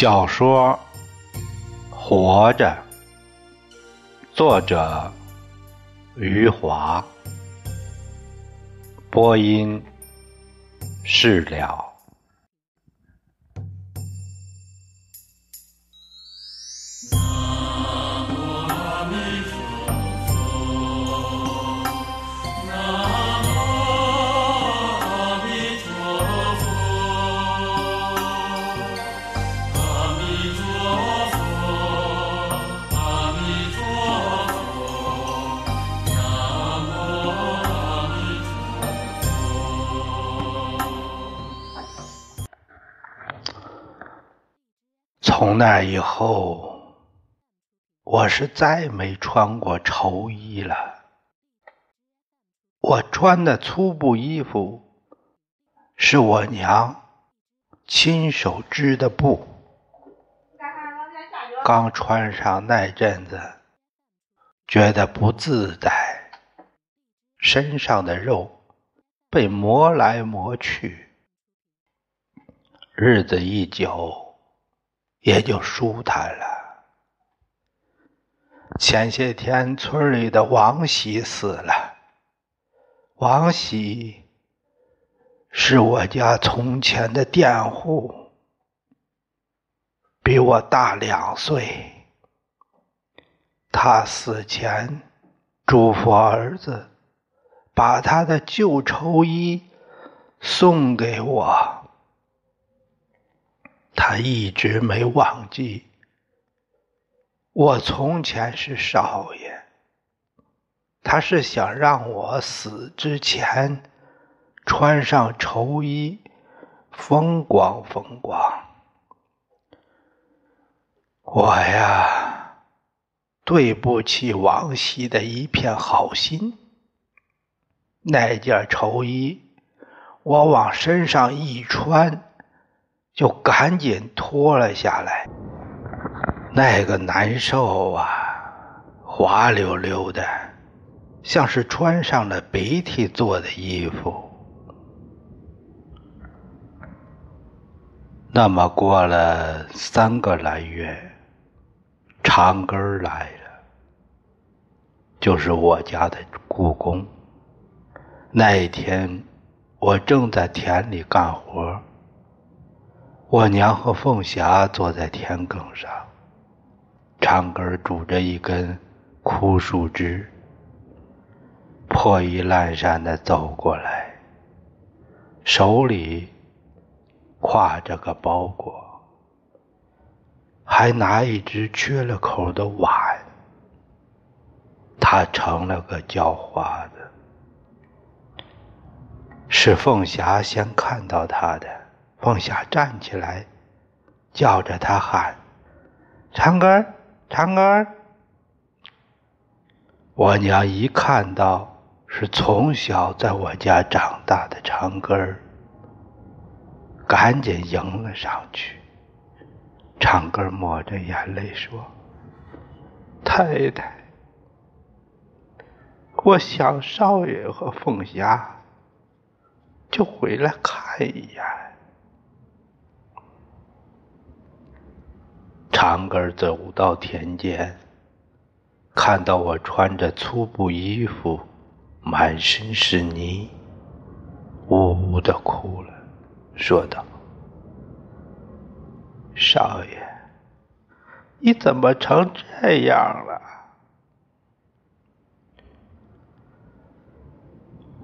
小说《活着》，作者余华，播音释了。那以后，我是再没穿过绸衣了。我穿的粗布衣服，是我娘亲手织的布。刚穿上那阵子，觉得不自在，身上的肉被磨来磨去，日子一久。也就舒坦了。前些天村里的王喜死了。王喜是我家从前的佃户，比我大两岁。他死前嘱咐儿子，把他的旧绸衣送给我。他一直没忘记，我从前是少爷。他是想让我死之前穿上绸衣，风光风光。我呀，对不起王熙的一片好心。那件绸衣，我往身上一穿。就赶紧脱了下来，那个难受啊，滑溜溜的，像是穿上了鼻涕做的衣服。那么过了三个来月，长根来了，就是我家的故宫。那一天，我正在田里干活。我娘和凤霞坐在田埂上，长根拄着一根枯树枝，破衣烂衫的走过来，手里挎着个包裹，还拿一只缺了口的碗。他成了个叫花子，是凤霞先看到他的。凤霞站起来，叫着他喊：“长根儿，长根！”我娘一看到是从小在我家长大的长根，赶紧迎了上去。长根抹着眼泪说：“太太，我想少爷和凤霞，就回来看一眼。”长根走到田间，看到我穿着粗布衣服，满身是泥，呜呜的哭了，说道：“少爷，你怎么成这样了？”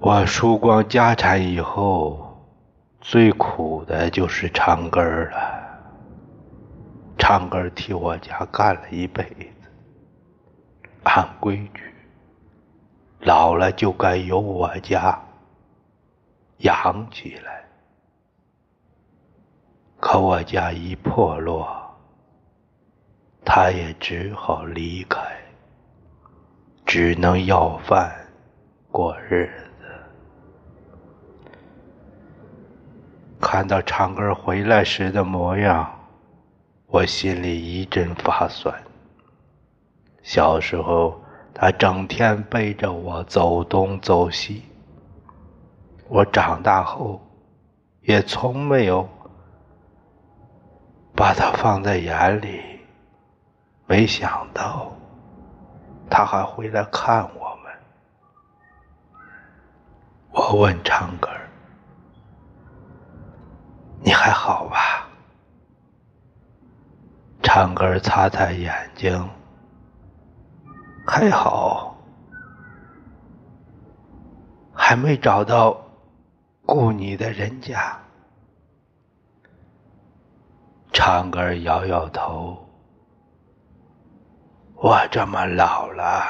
我输光家产以后，最苦的就是长根儿了。长根替我家干了一辈子，按规矩，老了就该由我家养起来。可我家一破落，他也只好离开，只能要饭过日子。看到长根回来时的模样。我心里一阵发酸。小时候，他整天背着我走东走西。我长大后，也从没有把他放在眼里，没想到他还回来看我们。我问长根：“你还好吧？”长根擦擦眼睛：“还好，还没找到雇你的人家。”长根摇摇头：“我这么老了，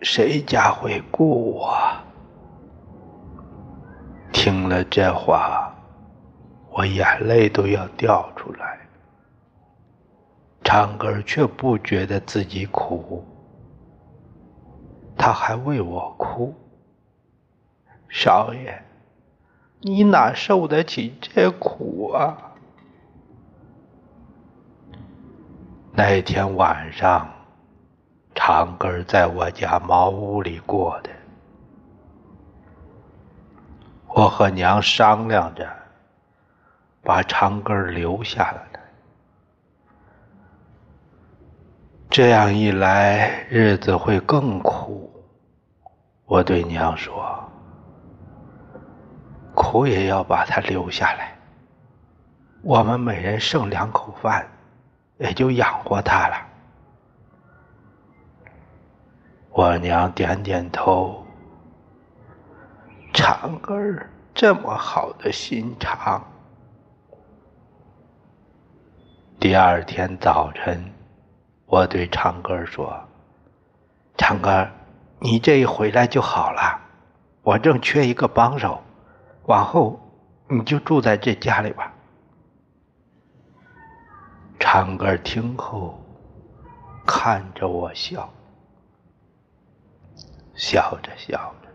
谁家会顾我？”听了这话，我眼泪都要掉出来。长根却不觉得自己苦，他还为我哭。少爷，你哪受得起这苦啊？那天晚上，长根在我家茅屋里过的。我和娘商量着，把长根留下来。这样一来，日子会更苦。我对娘说：“苦也要把它留下来，我们每人剩两口饭。”也就养活他了。我娘点点头。长根儿这么好的心肠。第二天早晨，我对长歌说：“长歌，你这一回来就好了。我正缺一个帮手，往后你就住在这家里吧。”长歌听后，看着我笑，笑着笑着，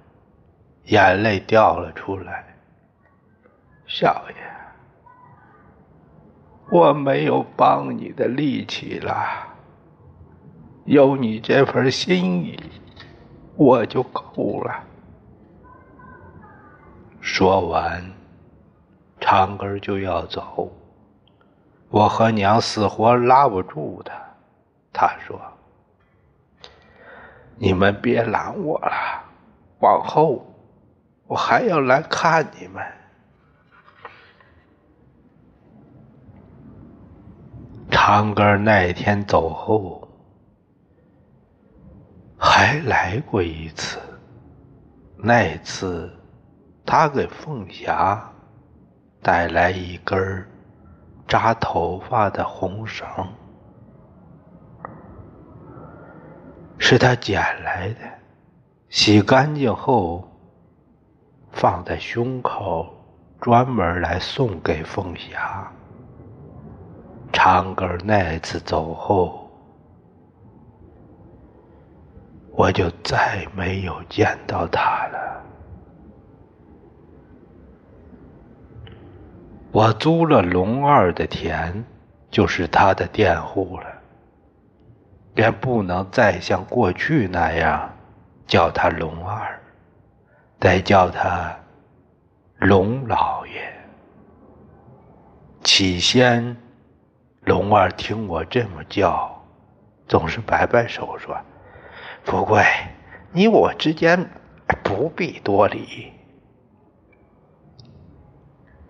眼泪掉了出来。少爷，我没有帮你的力气了，有你这份心意，我就够了。说完，长根就要走。我和娘死活拉不住他，他说：“你们别拦我了，往后我还要来看你们。”长根那天走后，还来过一次，那次他给凤霞带来一根。扎头发的红绳，是他捡来的，洗干净后放在胸口，专门来送给凤霞。长根那次走后，我就再没有见到他了。我租了龙二的田，就是他的佃户了，便不能再像过去那样叫他龙二，得叫他龙老爷。起先，龙二听我这么叫，总是摆摆手说：“富贵，你我之间不必多礼。”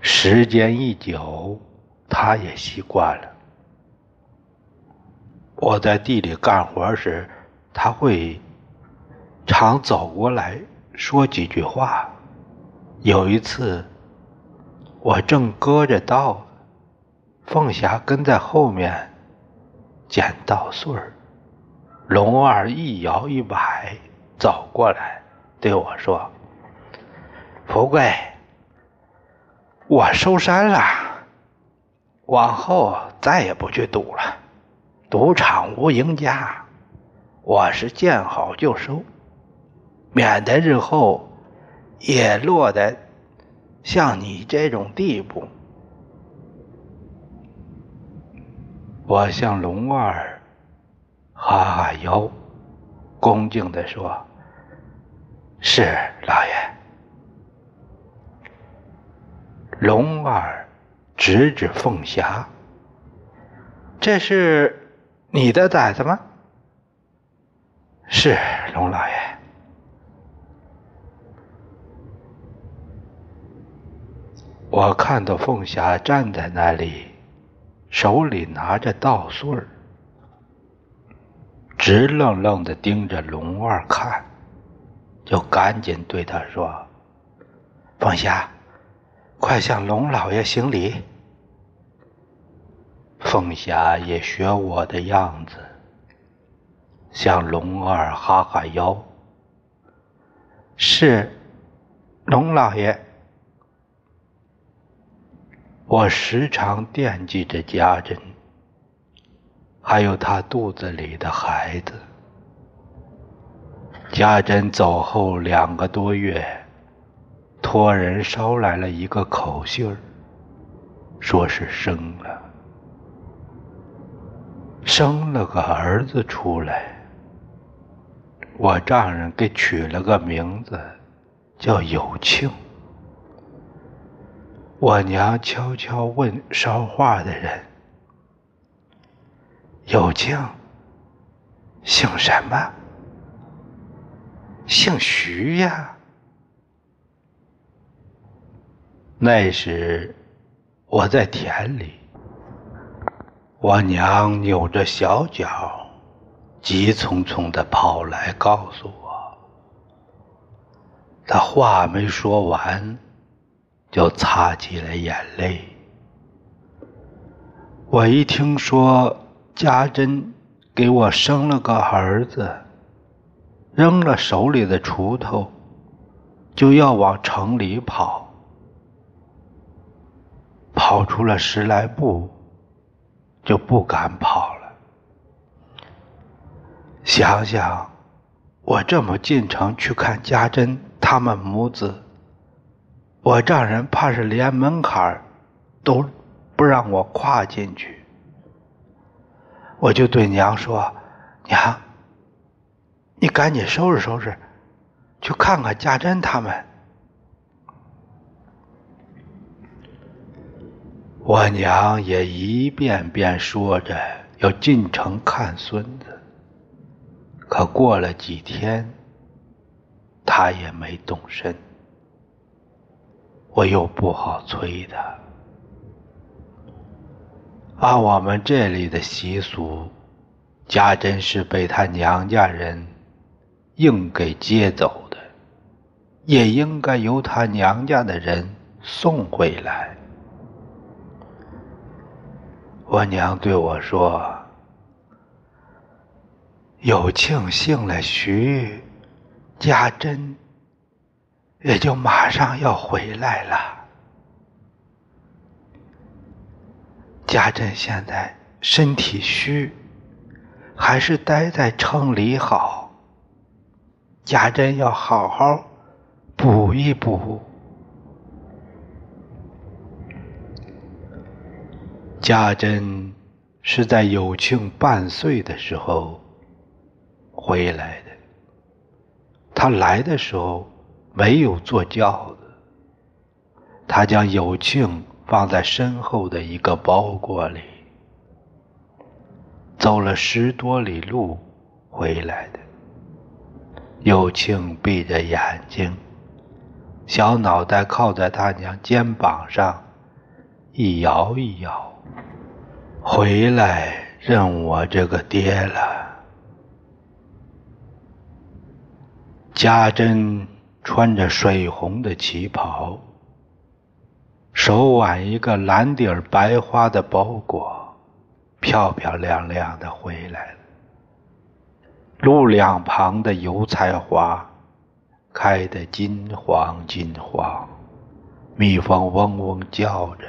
时间一久，他也习惯了。我在地里干活时，他会常走过来说几句话。有一次，我正割着稻，凤霞跟在后面捡稻穗儿，龙二一摇一摆走过来，对我说：“富贵。”我收山了，往后再也不去赌了。赌场无赢家，我是见好就收，免得日后也落得像你这种地步。我向龙二哈哈腰，恭敬地说：“是老爷。”龙儿指指凤霞，这是你的崽子吗？是龙老爷。我看到凤霞站在那里，手里拿着稻穗儿，直愣愣的盯着龙二看，就赶紧对他说：“凤霞，快向龙老爷行礼。”凤霞也学我的样子，向龙二哈哈腰。是，龙老爷。我时常惦记着家珍，还有她肚子里的孩子。家珍走后两个多月，托人捎来了一个口信儿，说是生了。生了个儿子出来，我丈人给取了个名字，叫有庆。我娘悄悄问捎话的人：“有庆，姓什么？姓徐呀。”那时我在田里。我娘扭着小脚，急匆匆的跑来告诉我。她话没说完，就擦起了眼泪。我一听说家珍给我生了个儿子，扔了手里的锄头，就要往城里跑，跑出了十来步。就不敢跑了。想想，我这么进城去看家珍他们母子，我丈人怕是连门槛都不让我跨进去。我就对娘说：“娘，你赶紧收拾收拾，去看看家珍他们。”我娘也一遍遍说着要进城看孙子，可过了几天，她也没动身。我又不好催她。按我们这里的习俗，家珍是被她娘家人硬给接走的，也应该由她娘家的人送回来。我娘对我说：“有庆姓了徐，家珍也就马上要回来了。家珍现在身体虚，还是待在城里好。家珍要好好补一补。”家珍是在有庆半岁的时候回来的。他来的时候没有坐轿子，他将有庆放在身后的一个包裹里，走了十多里路回来的。有庆闭着眼睛，小脑袋靠在他娘肩膀上，一摇一摇。回来认我这个爹了。家珍穿着水红的旗袍，手挽一个蓝底儿白花的包裹，漂漂亮亮的回来了。路两旁的油菜花开得金黄金黄，蜜蜂嗡嗡叫着。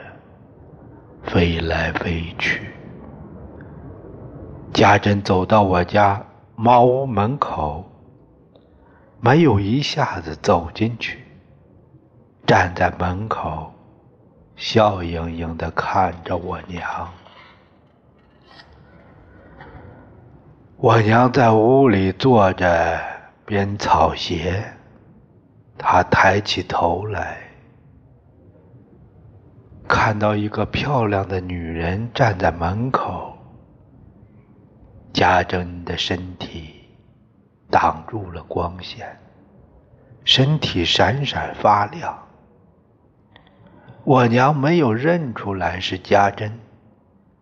飞来飞去，家珍走到我家茅屋门口，没有一下子走进去，站在门口，笑盈盈的看着我娘。我娘在屋里坐着编草鞋，她抬起头来。看到一个漂亮的女人站在门口，家珍的身体挡住了光线，身体闪闪发亮。我娘没有认出来是家珍，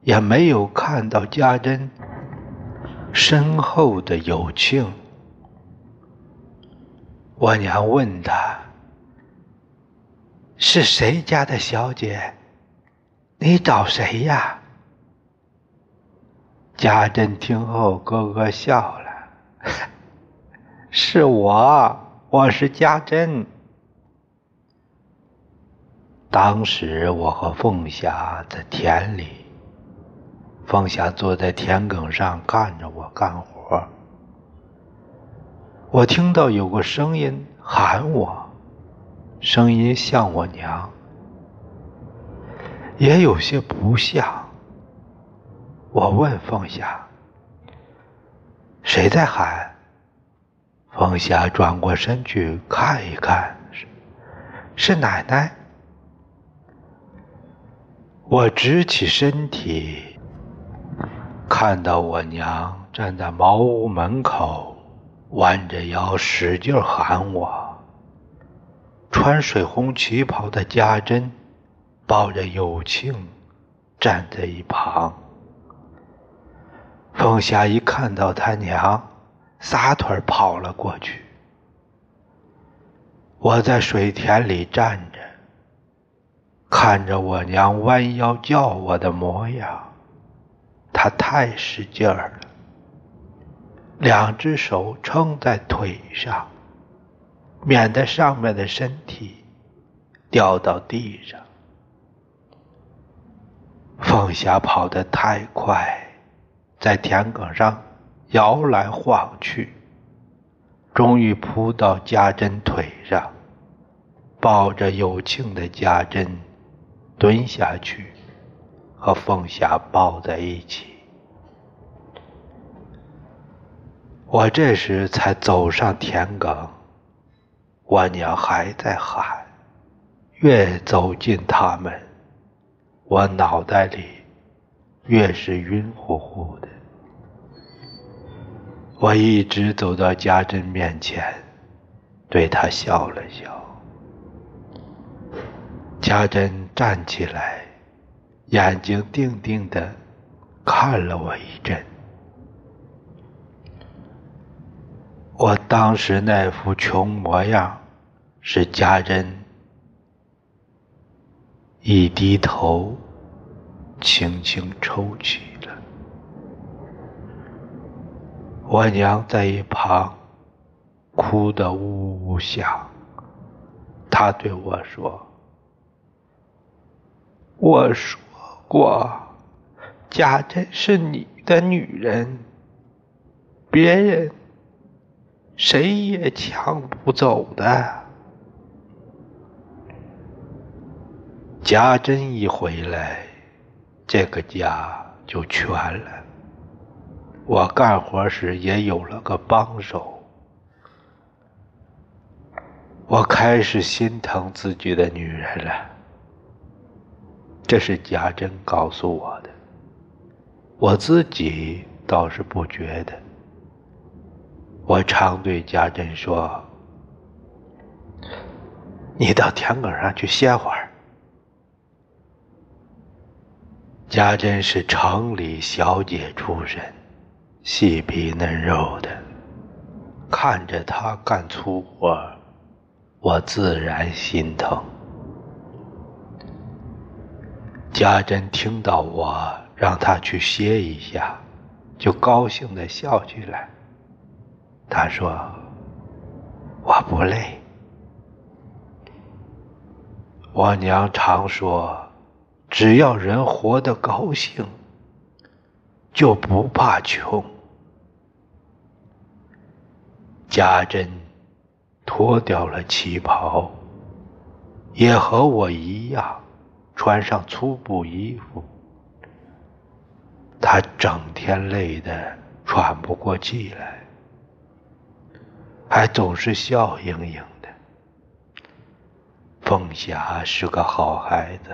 也没有看到家珍身后的有庆。我娘问他：“是谁家的小姐？你找谁呀？”家珍听后咯咯笑了：“ 是我，我是家珍。”当时我和凤霞在田里，凤霞坐在田埂上看着我干活。我听到有个声音喊我，声音像我娘，也有些不像。我问凤霞：“谁在喊？”凤霞转过身去看一看，是是奶奶。我直起身体，看到我娘站在茅屋门口，弯着腰使劲喊我。穿水红旗袍的家珍抱着有庆站在一旁。凤霞一看到他娘，撒腿跑了过去。我在水田里站着。看着我娘弯腰叫我的模样，她太使劲儿了，两只手撑在腿上，免得上面的身体掉到地上。凤霞跑得太快，在田埂上摇来晃去，终于扑到家珍腿上，抱着有庆的家珍。蹲下去，和凤霞抱在一起。我这时才走上田埂，我娘还在喊。越走近他们，我脑袋里越是晕乎乎的。我一直走到家珍面前，对她笑了笑。家珍站起来，眼睛定定的看了我一阵。我当时那副穷模样，是家珍一低头，轻轻抽泣了。我娘在一旁哭得呜呜响，她对我说。我说过，家珍是你的女人，别人谁也抢不走的。家珍一回来，这个家就全了。我干活时也有了个帮手，我开始心疼自己的女人了。这是家珍告诉我的，我自己倒是不觉得。我常对家珍说：“你到田埂上去歇会儿。”家珍是城里小姐出身，细皮嫩肉的，看着她干粗活，我自然心疼。家珍听到我让他去歇一下，就高兴的笑起来。他说：“我不累。”我娘常说：“只要人活得高兴，就不怕穷。”家珍脱掉了旗袍，也和我一样。穿上粗布衣服，他整天累得喘不过气来，还总是笑盈盈的。凤霞是个好孩子，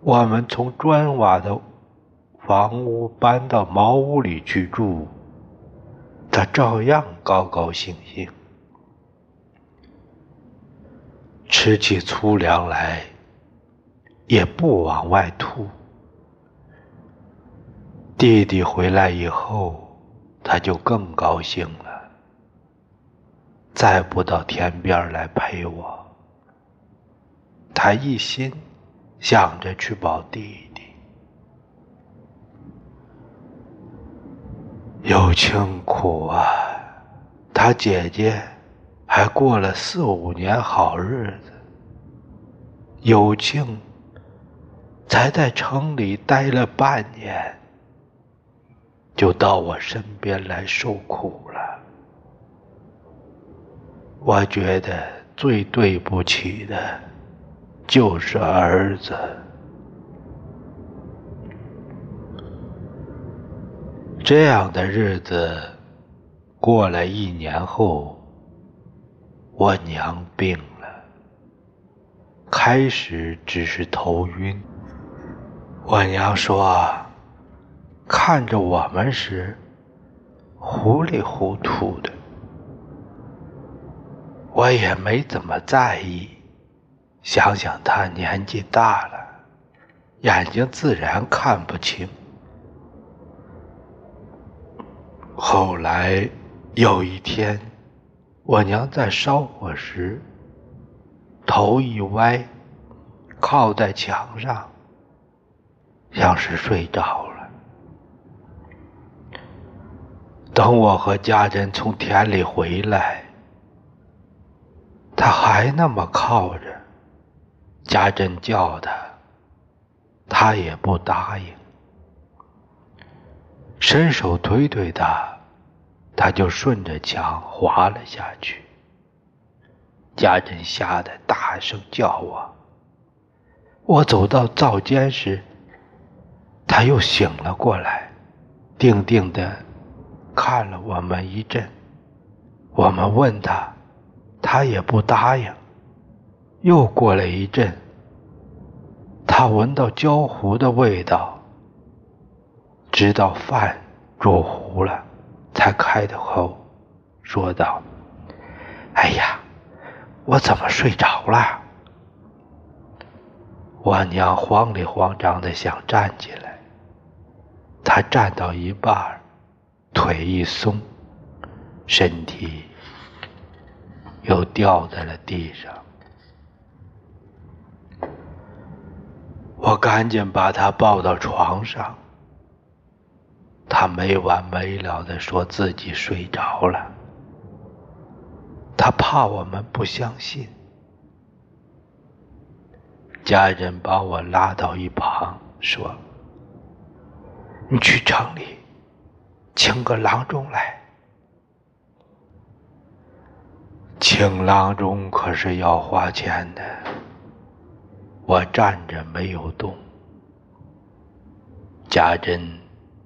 我们从砖瓦的房屋搬到茅屋里去住，他照样高高兴兴。吃起粗粮来，也不往外吐。弟弟回来以后，他就更高兴了，再不到田边来陪我。他一心想着去抱弟弟，有清苦啊！他姐姐。还过了四五年好日子，有庆才在城里待了半年，就到我身边来受苦了。我觉得最对不起的，就是儿子。这样的日子过了一年后。我娘病了，开始只是头晕。我娘说，看着我们时糊里糊涂的，我也没怎么在意。想想她年纪大了，眼睛自然看不清。后来有一天。我娘在烧火时，头一歪，靠在墙上，像是睡着了。等我和家珍从田里回来，他还那么靠着。家珍叫他，他也不答应，伸手推推他。他就顺着墙滑了下去。家珍吓得大声叫我。我走到灶间时，他又醒了过来，定定的看了我们一阵。我们问他，他也不答应。又过了一阵，他闻到焦糊的味道，知道饭煮糊了。才开口，说道：“哎呀，我怎么睡着了？”我娘慌里慌张的想站起来，他站到一半，腿一松，身体又掉在了地上。我赶紧把他抱到床上。他没完没了的说自己睡着了，他怕我们不相信。家人把我拉到一旁，说：“你去城里请个郎中来，请郎中可是要花钱的。”我站着没有动，贾珍。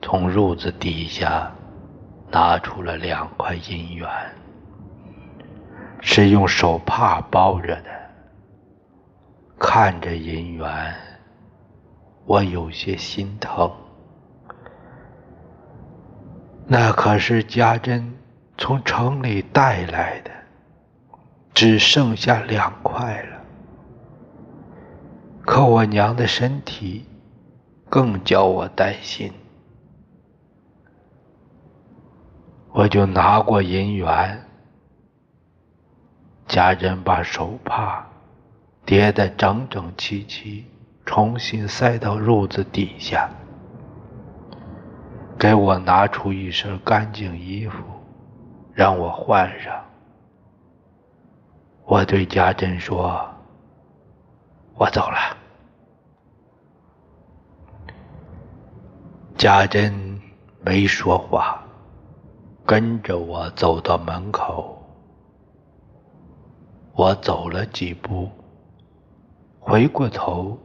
从褥子底下拿出了两块银元，是用手帕包着的。看着银元，我有些心疼。那可是家珍从城里带来的，只剩下两块了。可我娘的身体更叫我担心。我就拿过银元，家珍把手帕叠得整整齐齐，重新塞到褥子底下，给我拿出一身干净衣服，让我换上。我对家珍说：“我走了。”家珍没说话。跟着我走到门口，我走了几步，回过头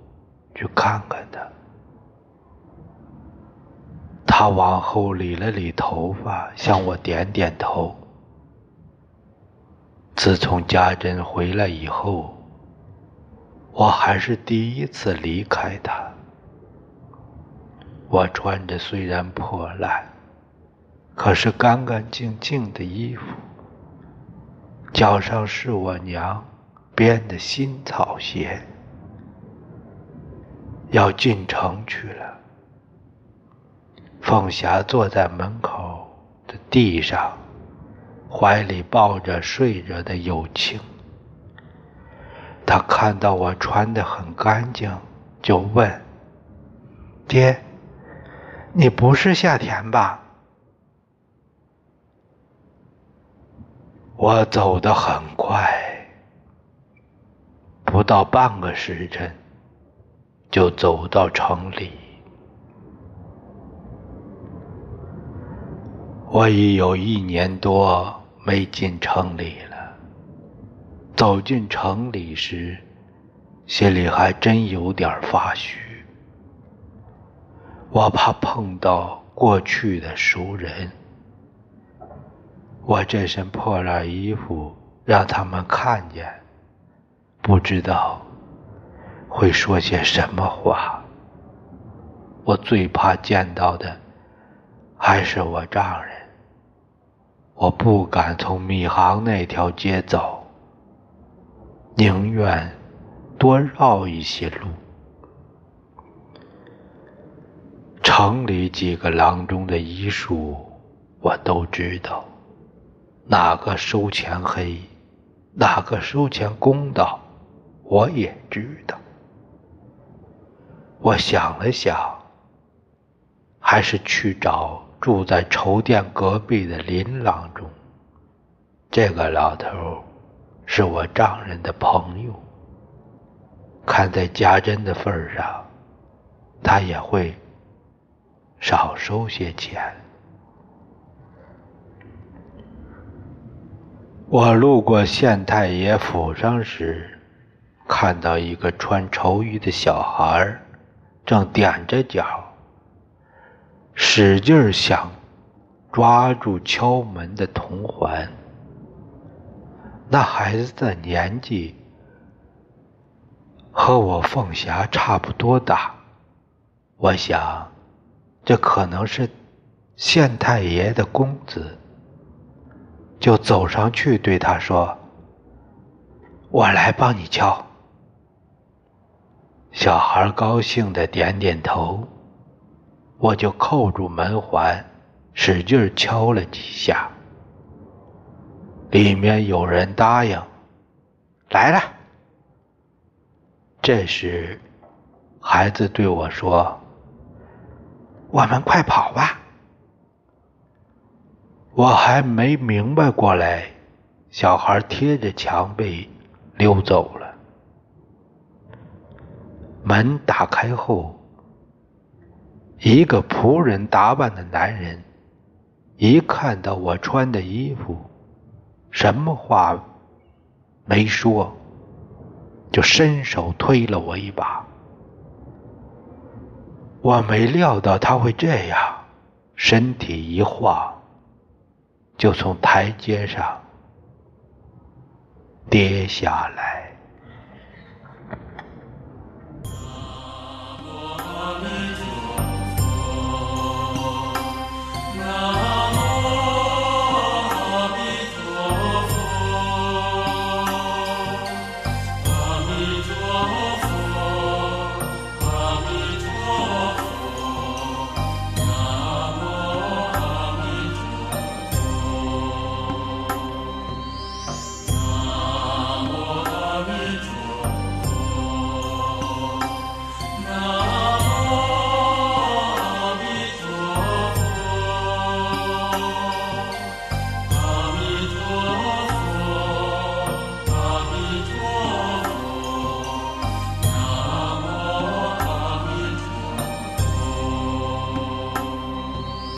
去看看他。他往后理了理头发，向我点点头。自从家珍回来以后，我还是第一次离开他。我穿着虽然破烂，可是干干净净的衣服，脚上是我娘编的新草鞋，要进城去了。凤霞坐在门口的地上，怀里抱着睡着的有清。她看到我穿得很干净，就问：“爹。”你不是夏田吧？我走得很快，不到半个时辰，就走到城里。我已有一年多没进城里了。走进城里时，心里还真有点发虚。我怕碰到过去的熟人，我这身破烂衣服让他们看见，不知道会说些什么话。我最怕见到的还是我丈人，我不敢从米行那条街走，宁愿多绕一些路。城里几个郎中的医术，我都知道。哪个收钱黑，哪个收钱公道，我也知道。我想了想，还是去找住在绸店隔壁的林郎中。这个老头是我丈人的朋友，看在家珍的份上，他也会。少收些钱。我路过县太爷府上时，看到一个穿绸衣的小孩正踮着脚，使劲想抓住敲门的铜环。那孩子的年纪和我凤霞差不多大，我想。这可能是县太爷的公子，就走上去对他说：“我来帮你敲。”小孩高兴的点点头，我就扣住门环，使劲敲了几下。里面有人答应来了。这时，孩子对我说。我们快跑吧！我还没明白过来，小孩贴着墙壁溜走了。门打开后，一个仆人打扮的男人，一看到我穿的衣服，什么话没说，就伸手推了我一把。我没料到他会这样，身体一晃，就从台阶上跌下来。